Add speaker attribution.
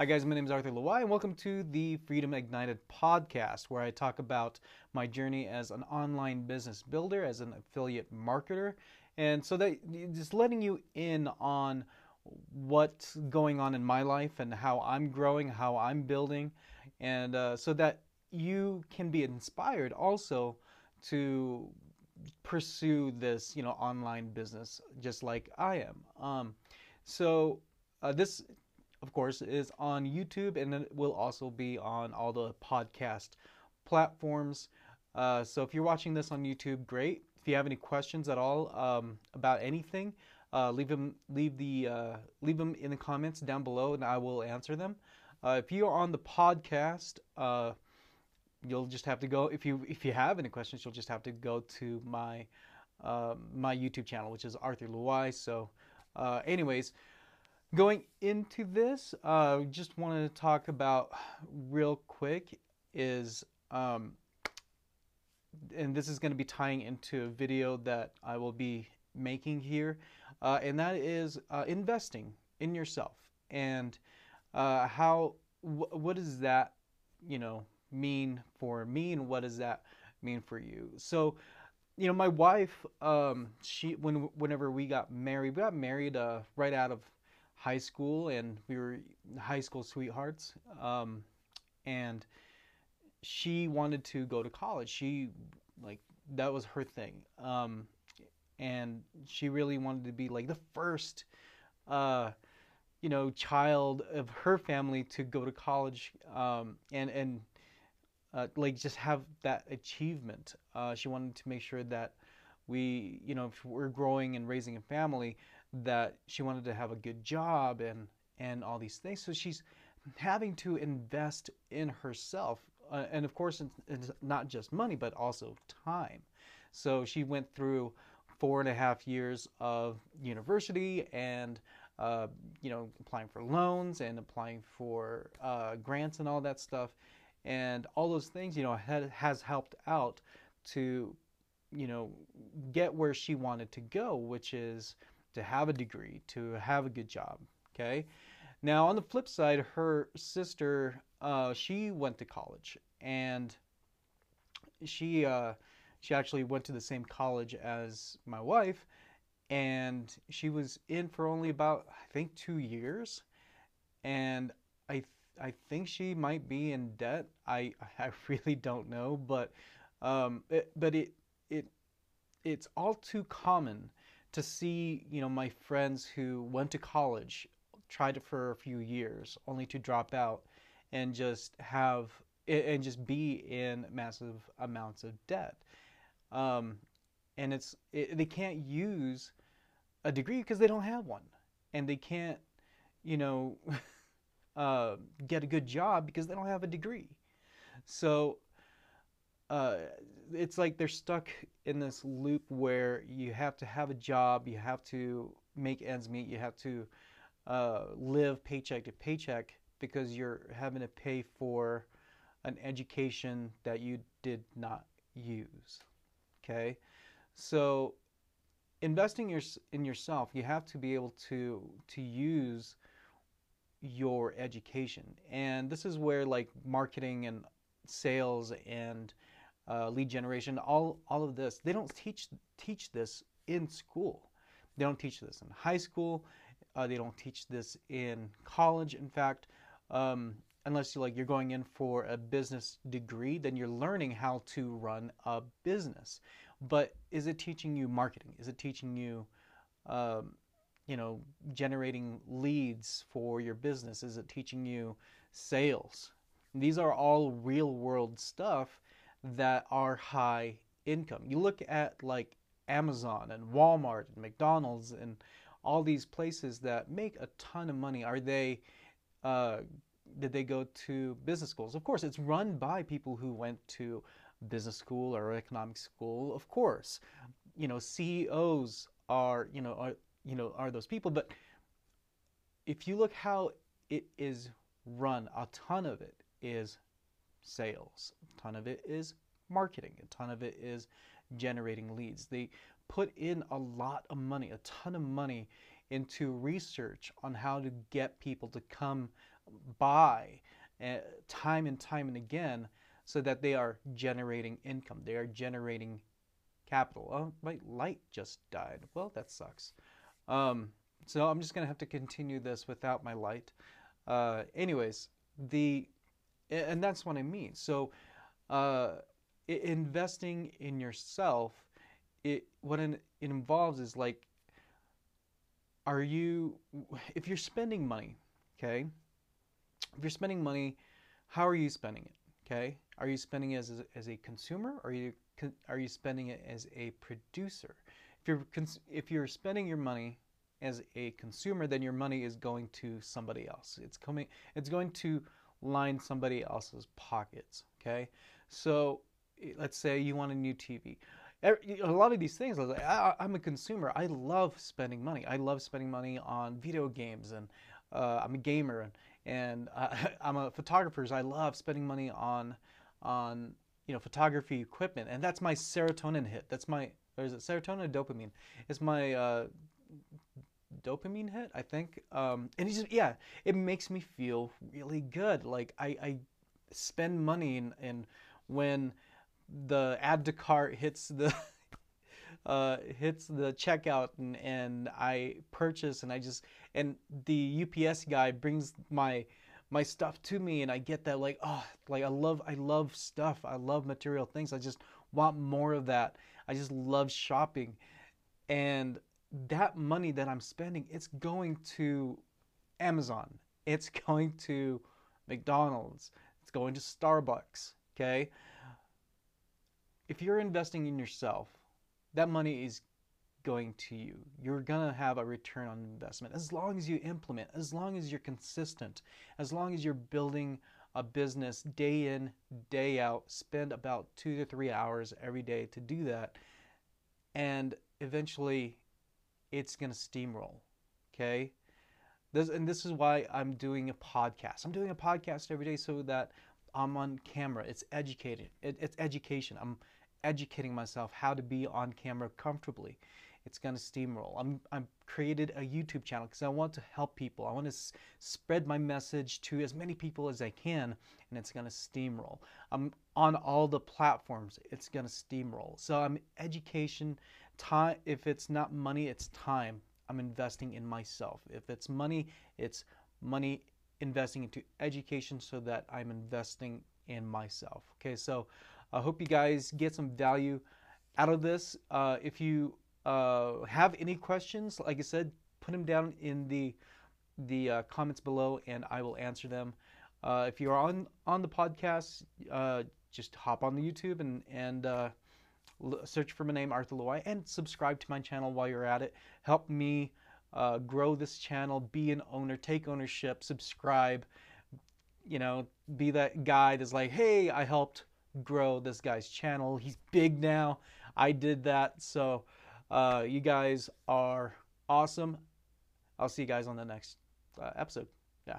Speaker 1: Hi, guys. My name is Arthur Lawai, and welcome to the Freedom Ignited podcast, where I talk about my journey as an online business builder, as an affiliate marketer, and so that just letting you in on what's going on in my life and how I'm growing, how I'm building, and uh, so that you can be inspired also to pursue this, you know, online business just like I am. Um, so uh, this of course, is on YouTube and it will also be on all the podcast platforms. Uh, so if you're watching this on YouTube, great. If you have any questions at all um, about anything, uh, leave them leave the uh, leave them in the comments down below, and I will answer them. Uh, if you are on the podcast, uh, you'll just have to go. If you if you have any questions, you'll just have to go to my um, my YouTube channel, which is Arthur Luai. So, uh, anyways. Going into this, uh, just wanted to talk about real quick is, um, and this is going to be tying into a video that I will be making here, uh, and that is uh, investing in yourself and uh, how wh- what does that you know mean for me and what does that mean for you? So you know my wife um, she when whenever we got married we got married uh, right out of high school, and we were high school sweethearts. Um, and she wanted to go to college. She like that was her thing. Um, and she really wanted to be like the first, uh, you know, child of her family to go to college. Um, and and uh, like just have that achievement. Uh, she wanted to make sure that we, you know, if we're growing and raising a family, that she wanted to have a good job and and all these things. So she's having to invest in herself, uh, and of course, it's not just money, but also time. So she went through four and a half years of university and uh, you know applying for loans and applying for uh, grants and all that stuff, and all those things you know had, has helped out to you know get where she wanted to go, which is to have a degree, to have a good job. Okay. Now, on the flip side, her sister, uh, she went to college and she uh, she actually went to the same college as my wife, and she was in for only about I think two years, and I th- I think she might be in debt. I I really don't know, but um, it, but it it it's all too common to see, you know, my friends who went to college, tried it for a few years, only to drop out and just have and just be in massive amounts of debt. Um, and it's it, they can't use a degree because they don't have one, and they can't, you know, uh, get a good job because they don't have a degree. So uh, it's like they're stuck in this loop where you have to have a job, you have to make ends meet, you have to uh, live paycheck to paycheck because you're having to pay for an education that you did not use. Okay, so investing your, in yourself, you have to be able to to use your education, and this is where like marketing and sales and uh, lead generation, all all of this. They don't teach teach this in school. They don't teach this in high school. Uh, they don't teach this in college. In fact, um, unless you like you're going in for a business degree, then you're learning how to run a business. But is it teaching you marketing? Is it teaching you, um, you know, generating leads for your business? Is it teaching you sales? These are all real world stuff that are high income. You look at like Amazon and Walmart and McDonald's and all these places that make a ton of money. Are they uh, did they go to business schools? Of course, it's run by people who went to business school or economic school. Of course, you know CEOs are you know are you know are those people. But if you look how it is run, a ton of it is sales. A ton of it is marketing. A ton of it is generating leads. They put in a lot of money, a ton of money into research on how to get people to come buy uh, time and time and again so that they are generating income. They are generating capital. Oh, my light just died. Well, that sucks. Um, so I'm just going to have to continue this without my light. Uh, anyways, the and that's what I mean. So uh, investing in yourself, it what it involves is like, are you if you're spending money, okay? If you're spending money, how are you spending it? Okay, are you spending it as a, as a consumer, or are you are you spending it as a producer? If you're if you're spending your money as a consumer, then your money is going to somebody else. It's coming. It's going to line somebody else's pockets. Okay, so let's say you want a new TV. A lot of these things, I, am a consumer. I love spending money. I love spending money on video games, and uh, I'm a gamer, and, and I'm a photographer. So I love spending money on on you know photography equipment, and that's my serotonin hit. That's my or is it serotonin or dopamine? It's my uh, dopamine hit, I think. Um, and just yeah, it makes me feel really good. Like I, I spend money and, and when the add to cart hits the uh, hits the checkout and, and I purchase and I just and the UPS guy brings my my stuff to me and I get that like oh like I love I love stuff I love material things I just want more of that I just love shopping and that money that I'm spending it's going to Amazon it's going to McDonald's it's going to Starbucks okay if you're investing in yourself that money is going to you. You're going to have a return on investment as long as you implement, as long as you're consistent, as long as you're building a business day in, day out, spend about two to three hours every day to do that. And eventually it's going to steamroll. Okay. This, and this is why I'm doing a podcast. I'm doing a podcast every day so that I'm on camera. It's educated. It, it's education. I'm educating myself how to be on camera comfortably it's going to steamroll. I'm I'm created a YouTube channel because I want to help people. I want to s- spread my message to as many people as I can, and it's going to steamroll. I'm on all the platforms. It's going to steamroll. So I'm education time. If it's not money, it's time. I'm investing in myself. If it's money, it's money investing into education so that I'm investing in myself. Okay, so I hope you guys get some value out of this. Uh, if you uh, have any questions, like I said, put them down in the the uh, comments below, and I will answer them. Uh, if you're on on the podcast, uh, just hop on the YouTube and and uh, search for my name Arthur Loy and subscribe to my channel while you're at it. Help me uh, grow this channel, be an owner, take ownership, subscribe. You know, be that guy that's like, hey, I helped grow this guy's channel. He's big now. I did that, so. Uh, you guys are awesome. I'll see you guys on the next uh, episode. Yeah.